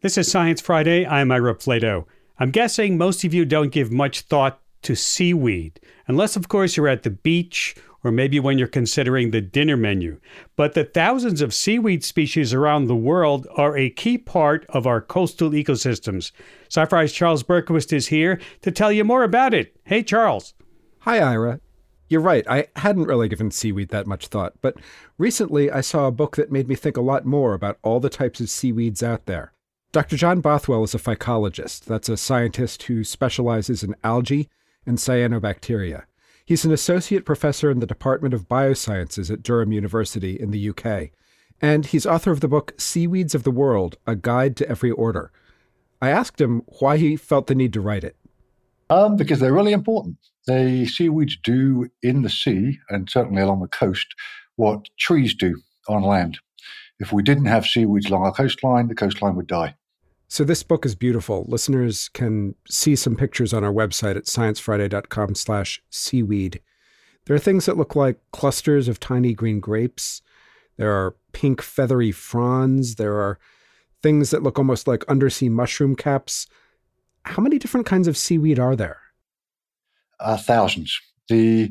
This is Science Friday. I'm Ira Flatow. I'm guessing most of you don't give much thought to seaweed, unless, of course, you're at the beach or maybe when you're considering the dinner menu. But the thousands of seaweed species around the world are a key part of our coastal ecosystems. Sci-Fi's Charles Bergquist is here to tell you more about it. Hey, Charles. Hi, Ira. You're right. I hadn't really given seaweed that much thought, but recently I saw a book that made me think a lot more about all the types of seaweeds out there. Dr. John Bothwell is a phycologist. That's a scientist who specializes in algae and cyanobacteria. He's an associate professor in the Department of Biosciences at Durham University in the UK. And he's author of the book Seaweeds of the World A Guide to Every Order. I asked him why he felt the need to write it. Um, because they're really important. The seaweeds do in the sea and certainly along the coast what trees do on land. If we didn't have seaweeds along our coastline, the coastline would die. So this book is beautiful. Listeners can see some pictures on our website at sciencefriday.com slash seaweed. There are things that look like clusters of tiny green grapes. There are pink feathery fronds. There are things that look almost like undersea mushroom caps. How many different kinds of seaweed are there? Uh, thousands. The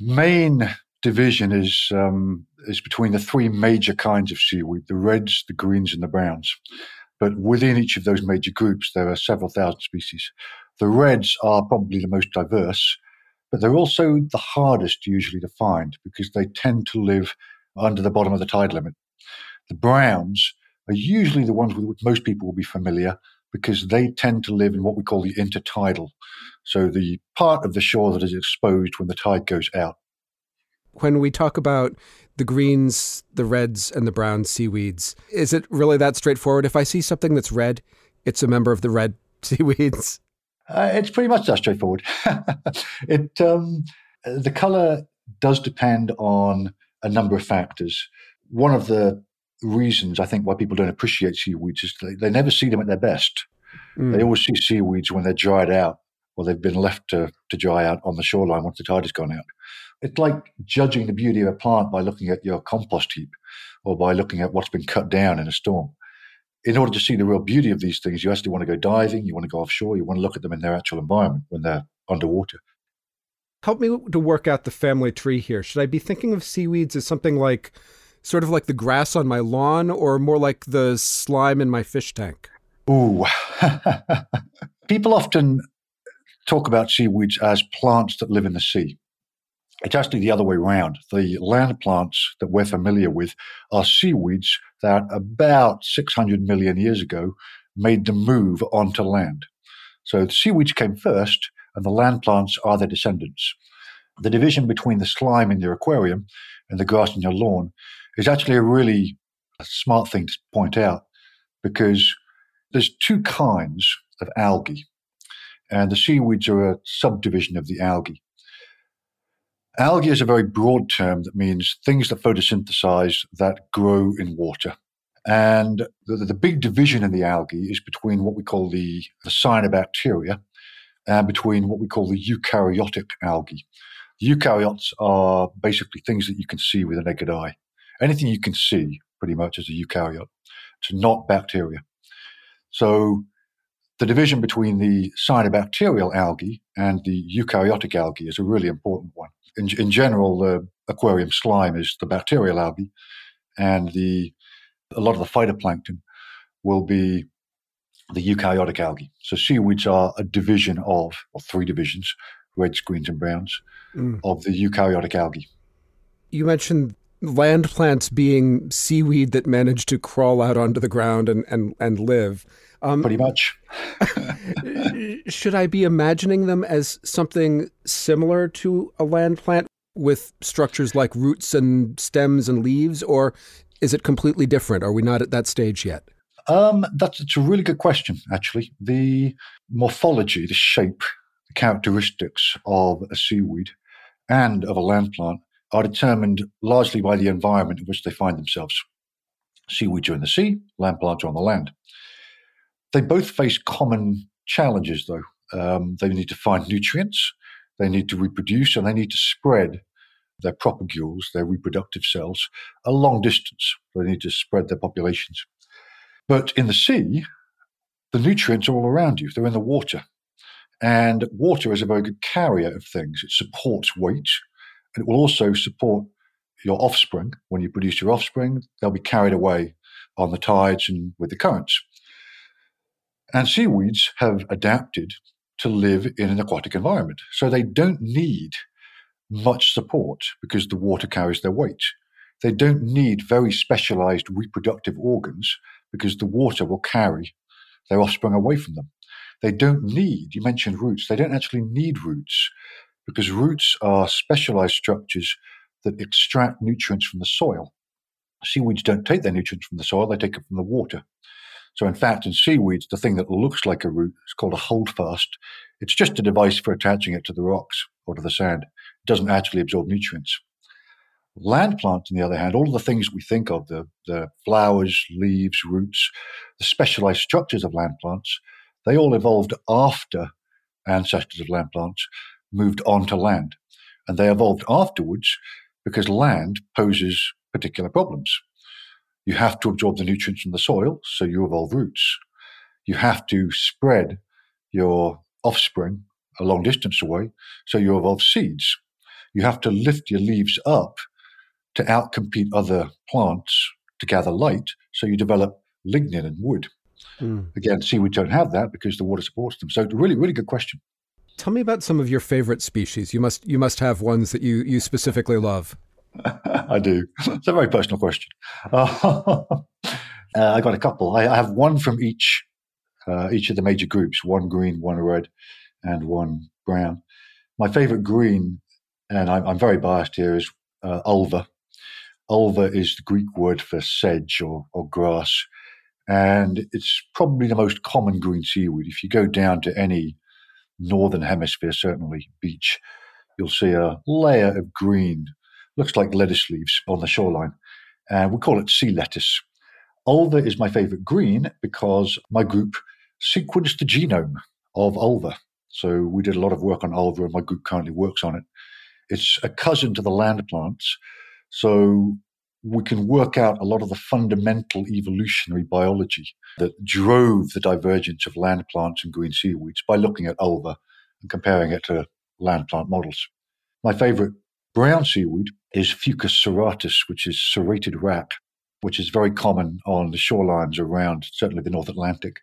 main division is um, is between the three major kinds of seaweed: the reds, the greens, and the browns. But within each of those major groups, there are several thousand species. The reds are probably the most diverse, but they're also the hardest usually to find because they tend to live under the bottom of the tide limit. The browns are usually the ones with which most people will be familiar because they tend to live in what we call the intertidal. So the part of the shore that is exposed when the tide goes out. When we talk about the greens, the reds, and the brown seaweeds, is it really that straightforward? If I see something that's red, it's a member of the red seaweeds. Uh, it's pretty much that straightforward. it um, the color does depend on a number of factors. One of the reasons I think why people don't appreciate seaweeds is they, they never see them at their best. Mm. They always see seaweeds when they're dried out or they've been left to, to dry out on the shoreline once the tide has gone out. It's like judging the beauty of a plant by looking at your compost heap or by looking at what's been cut down in a storm. In order to see the real beauty of these things, you actually want to go diving, you want to go offshore, you want to look at them in their actual environment when they're underwater. Help me to work out the family tree here. Should I be thinking of seaweeds as something like sort of like the grass on my lawn or more like the slime in my fish tank? Ooh. People often talk about seaweeds as plants that live in the sea. It's actually the other way around. The land plants that we're familiar with are seaweeds that about 600 million years ago made the move onto land. So the seaweeds came first, and the land plants are their descendants. The division between the slime in your aquarium and the grass in your lawn is actually a really smart thing to point out because there's two kinds of algae, and the seaweeds are a subdivision of the algae. Algae is a very broad term that means things that photosynthesize that grow in water. And the, the big division in the algae is between what we call the, the cyanobacteria and between what we call the eukaryotic algae. The eukaryotes are basically things that you can see with a naked eye. Anything you can see, pretty much, is a eukaryote. It's not bacteria. So the division between the cyanobacterial algae and the eukaryotic algae is a really important one in, in general, the aquarium slime is the bacterial algae, and the a lot of the phytoplankton will be the eukaryotic algae. So seaweeds are a division of, or three divisions, reds, greens, and browns, mm. of the eukaryotic algae. You mentioned land plants being seaweed that manage to crawl out onto the ground and, and, and live. Um, Pretty much. should I be imagining them as something similar to a land plant with structures like roots and stems and leaves, or is it completely different? Are we not at that stage yet? Um, that's it's a really good question, actually. The morphology, the shape, the characteristics of a seaweed and of a land plant are determined largely by the environment in which they find themselves. Seaweeds are in the sea, land plants are on the land. They both face common challenges, though. Um, they need to find nutrients, they need to reproduce, and they need to spread their propagules, their reproductive cells, a long distance. They need to spread their populations. But in the sea, the nutrients are all around you, they're in the water. And water is a very good carrier of things. It supports weight, and it will also support your offspring. When you produce your offspring, they'll be carried away on the tides and with the currents. And seaweeds have adapted to live in an aquatic environment. So they don't need much support because the water carries their weight. They don't need very specialized reproductive organs because the water will carry their offspring away from them. They don't need, you mentioned roots, they don't actually need roots because roots are specialized structures that extract nutrients from the soil. Seaweeds don't take their nutrients from the soil, they take it from the water. So, in fact, in seaweeds, the thing that looks like a root is called a holdfast. It's just a device for attaching it to the rocks or to the sand. It doesn't actually absorb nutrients. Land plants, on the other hand, all the things we think of the, the flowers, leaves, roots, the specialized structures of land plants they all evolved after ancestors of land plants moved onto land. And they evolved afterwards because land poses particular problems. You have to absorb the nutrients from the soil, so you evolve roots. You have to spread your offspring a long distance away, so you evolve seeds. You have to lift your leaves up to outcompete other plants to gather light, so you develop lignin and wood. Mm. Again, seaweed don't have that because the water supports them. So, really, really good question. Tell me about some of your favorite species. You must you must have ones that you you specifically love. I do. It's a very personal question. Uh, I got a couple. I, I have one from each uh, each of the major groups: one green, one red, and one brown. My favorite green, and I'm, I'm very biased here, is uh, ulva. Ulva is the Greek word for sedge or, or grass, and it's probably the most common green seaweed. If you go down to any northern hemisphere, certainly beach, you'll see a layer of green, looks like lettuce leaves on the shoreline. And we call it sea lettuce. Ulva is my favorite green because my group sequenced the genome of ulva. So we did a lot of work on ulva, and my group currently works on it. It's a cousin to the land plants. So we can work out a lot of the fundamental evolutionary biology that drove the divergence of land plants and green seaweeds by looking at ulva and comparing it to land plant models. My favorite brown seaweed is Fucus serratus, which is serrated wrack, which is very common on the shorelines around certainly the North Atlantic.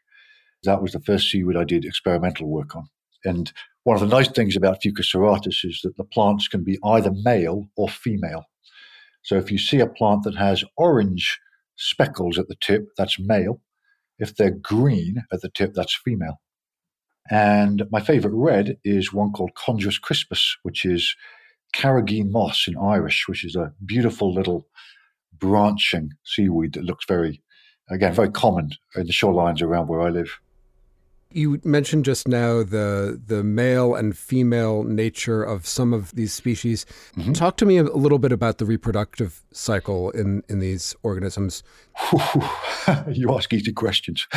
That was the first seaweed I did experimental work on. And one of the nice things about Fucus serratus is that the plants can be either male or female. So if you see a plant that has orange speckles at the tip, that's male. If they're green at the tip, that's female. And my favorite red is one called Chondrus crispus, which is carrageen moss in Irish, which is a beautiful little branching seaweed that looks very, again, very common in the shorelines around where I live. You mentioned just now the the male and female nature of some of these species. Mm-hmm. Talk to me a little bit about the reproductive cycle in in these organisms. you ask easy questions.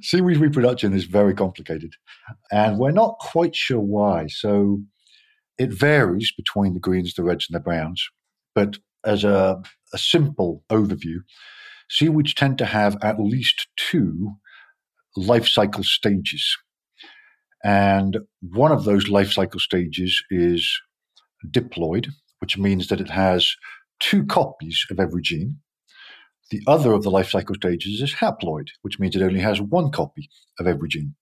Seaweed reproduction is very complicated, and we're not quite sure why. So it varies between the greens, the reds, and the browns. But as a, a simple overview, seaweeds tend to have at least two life cycle stages. And one of those life cycle stages is diploid, which means that it has two copies of every gene. The other of the life cycle stages is haploid, which means it only has one copy of every gene.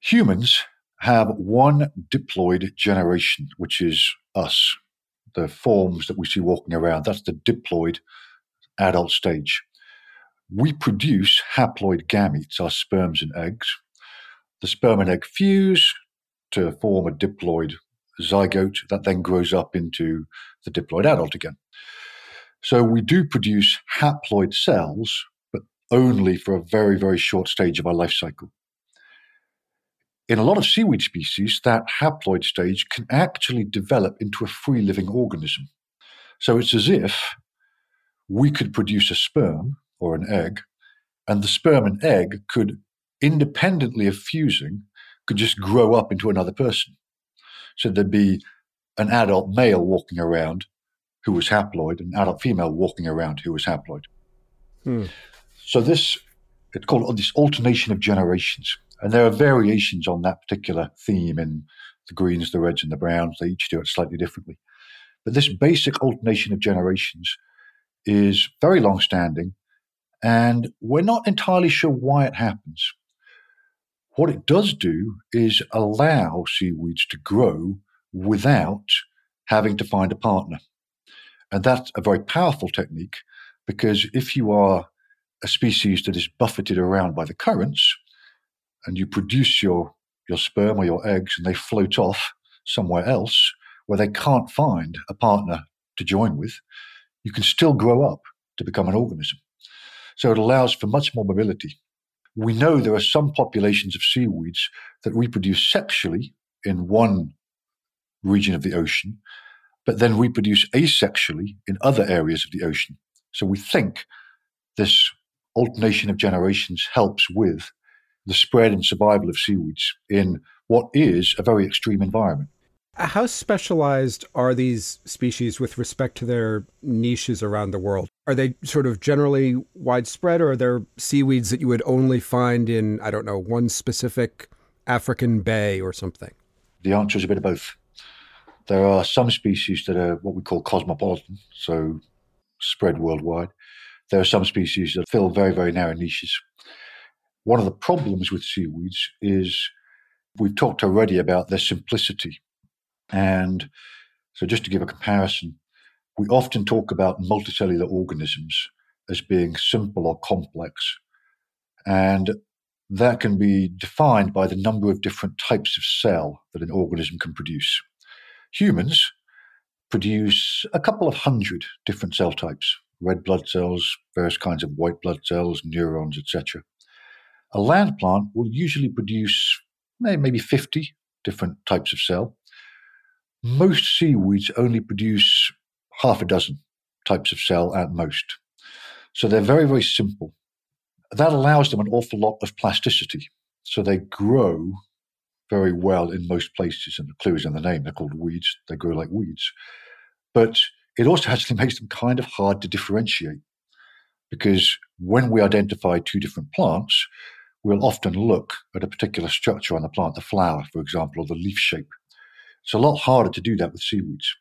Humans have one diploid generation, which is us, the forms that we see walking around. That's the diploid adult stage we produce haploid gametes, our sperms and eggs. The sperm and egg fuse to form a diploid zygote that then grows up into the diploid adult again. So we do produce haploid cells, but only for a very, very short stage of our life cycle. In a lot of seaweed species, that haploid stage can actually develop into a free living organism. So it's as if we could produce a sperm or an egg, and the sperm and egg could, independently of fusing, could just grow up into another person. So there'd be an adult male walking around who was haploid, an adult female walking around who was haploid. Hmm. So this it's called this alternation of generations, and there are variations on that particular theme in the greens, the reds, and the browns. They each do it slightly differently, but this basic alternation of generations is very long standing, and we're not entirely sure why it happens. What it does do is allow seaweeds to grow without having to find a partner. And that's a very powerful technique because if you are a species that is buffeted around by the currents and you produce your, your sperm or your eggs and they float off somewhere else where they can't find a partner to join with, you can still grow up to become an organism. So it allows for much more mobility. We know there are some populations of seaweeds that reproduce sexually in one region of the ocean, but then reproduce asexually in other areas of the ocean. So we think this alternation of generations helps with the spread and survival of seaweeds in what is a very extreme environment. How specialized are these species with respect to their niches around the world? Are they sort of generally widespread, or are there seaweeds that you would only find in, I don't know, one specific African bay or something? The answer is a bit of both. There are some species that are what we call cosmopolitan, so spread worldwide. There are some species that fill very, very narrow niches. One of the problems with seaweeds is we've talked already about their simplicity. And so, just to give a comparison, we often talk about multicellular organisms as being simple or complex. And that can be defined by the number of different types of cell that an organism can produce. Humans produce a couple of hundred different cell types red blood cells, various kinds of white blood cells, neurons, etc. A land plant will usually produce eh, maybe 50 different types of cell. Most seaweeds only produce half a dozen types of cell at most. So they're very, very simple. That allows them an awful lot of plasticity. So they grow very well in most places, and the clue is in the name. They're called weeds. They grow like weeds. But it also actually makes them kind of hard to differentiate because when we identify two different plants, we'll often look at a particular structure on the plant, the flower, for example, or the leaf shape. It's a lot harder to do that with seaweeds.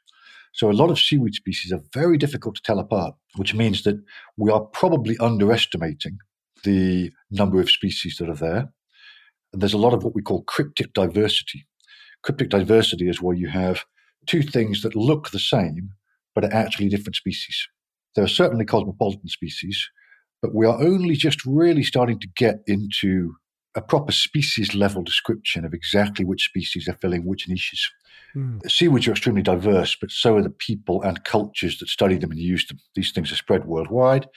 So a lot of seaweed species are very difficult to tell apart, which means that we are probably underestimating the number of species that are there. And there's a lot of what we call cryptic diversity. Cryptic diversity is where you have two things that look the same, but are actually different species. There are certainly cosmopolitan species, but we are only just really starting to get into a proper species level description of exactly which species are filling which niches. Mm. Seaweeds are extremely diverse, but so are the people and cultures that study them and use them. These things are spread worldwide,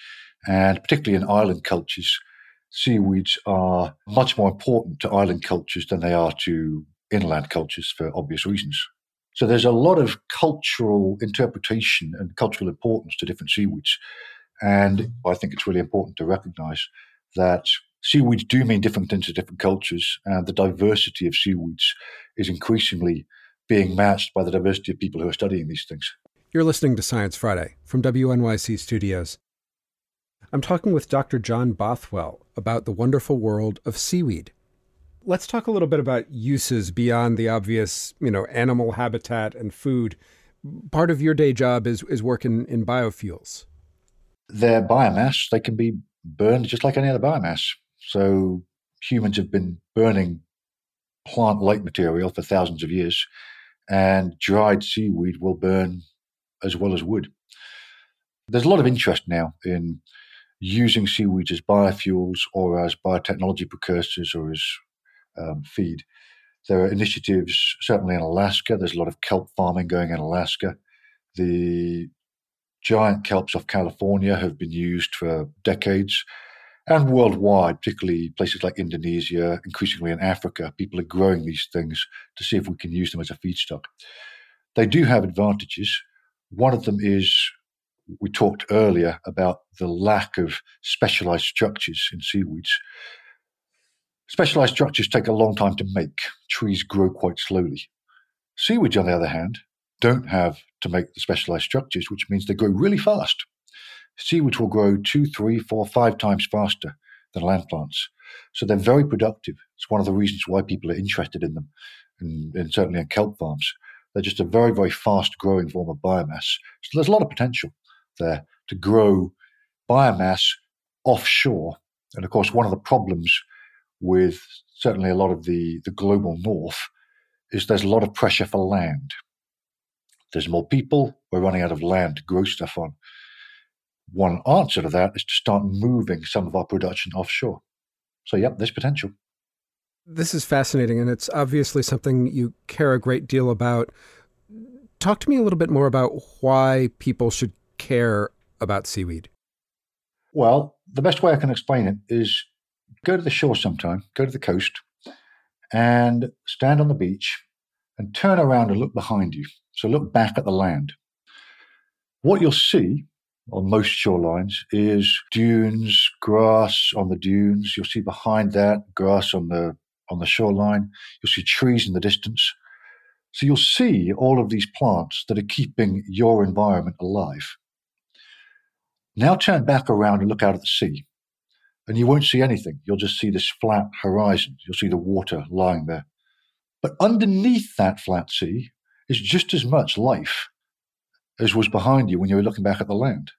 and particularly in island cultures, seaweeds are much more important to island cultures than they are to inland cultures for obvious reasons. So there's a lot of cultural interpretation and cultural importance to different seaweeds. And I think it's really important to recognize that seaweeds do mean different things to different cultures, and the diversity of seaweeds is increasingly being matched by the diversity of people who are studying these things. You're listening to Science Friday from WNYC Studios. I'm talking with Dr. John Bothwell about the wonderful world of seaweed. Let's talk a little bit about uses beyond the obvious, you know, animal habitat and food. Part of your day job is, is work in, biofuels. They're biomass, they can be burned just like any other biomass. So humans have been burning plant like material for thousands of years, and dried seaweed will burn as well as wood. There's a lot of interest now in using seaweeds as biofuels or as biotechnology precursors or as um, feed. There are initiatives, certainly in Alaska. There's a lot of kelp farming going in Alaska. The giant kelps off California have been used for decades. And worldwide, particularly places like Indonesia, increasingly in Africa, people are growing these things to see if we can use them as a feedstock. They do have advantages. One of them is we talked earlier about the lack of specialized structures in seaweeds. Specialized structures take a long time to make. Trees grow quite slowly. Seaweeds, on the other hand, don't have to make the specialized structures, which means they grow really fast. Seaweeds will grow two, three, four, five times faster than land plants. So they're very productive. It's one of the reasons why people are interested in them, and, and certainly in kelp farms. They're just a very, very fast growing form of biomass. So there's a lot of potential there to grow biomass offshore. And of course, one of the problems with certainly a lot of the, the global north is there's a lot of pressure for land. There's more people, we're running out of land to grow stuff on. One answer to that is to start moving some of our production offshore. So, yep, there's potential. This is fascinating, and it's obviously something you care a great deal about. Talk to me a little bit more about why people should care about seaweed. Well, the best way I can explain it is go to the shore sometime, go to the coast, and stand on the beach and turn around and look behind you. So look back at the land. What you'll see on most shorelines is dunes, grass on the dunes. You'll see behind that grass on the on the shoreline. You'll see trees in the distance. So you'll see all of these plants that are keeping your environment alive. Now turn back around and look out at the sea, and you won't see anything. You'll just see this flat horizon. You'll see the water lying there. But underneath that flat sea is just as much life as was behind you when you were looking back at the land.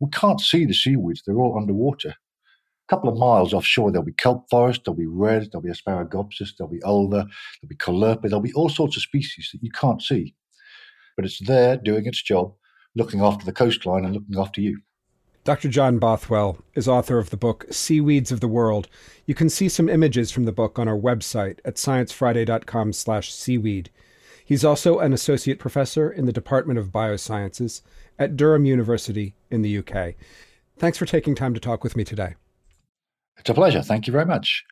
We can't see the seaweeds, they're all underwater. A couple of miles offshore, there'll be kelp forest, there'll be red, there'll be asparagopsis, there'll be ulva, there'll be caulerpa, there'll be all sorts of species that you can't see. But it's there doing its job, looking after the coastline and looking after you. Dr. John Bothwell is author of the book Seaweeds of the World. You can see some images from the book on our website at sciencefriday.com/seaweed. He's also an associate professor in the Department of Biosciences at Durham University in the UK. Thanks for taking time to talk with me today. It's a pleasure. Thank you very much.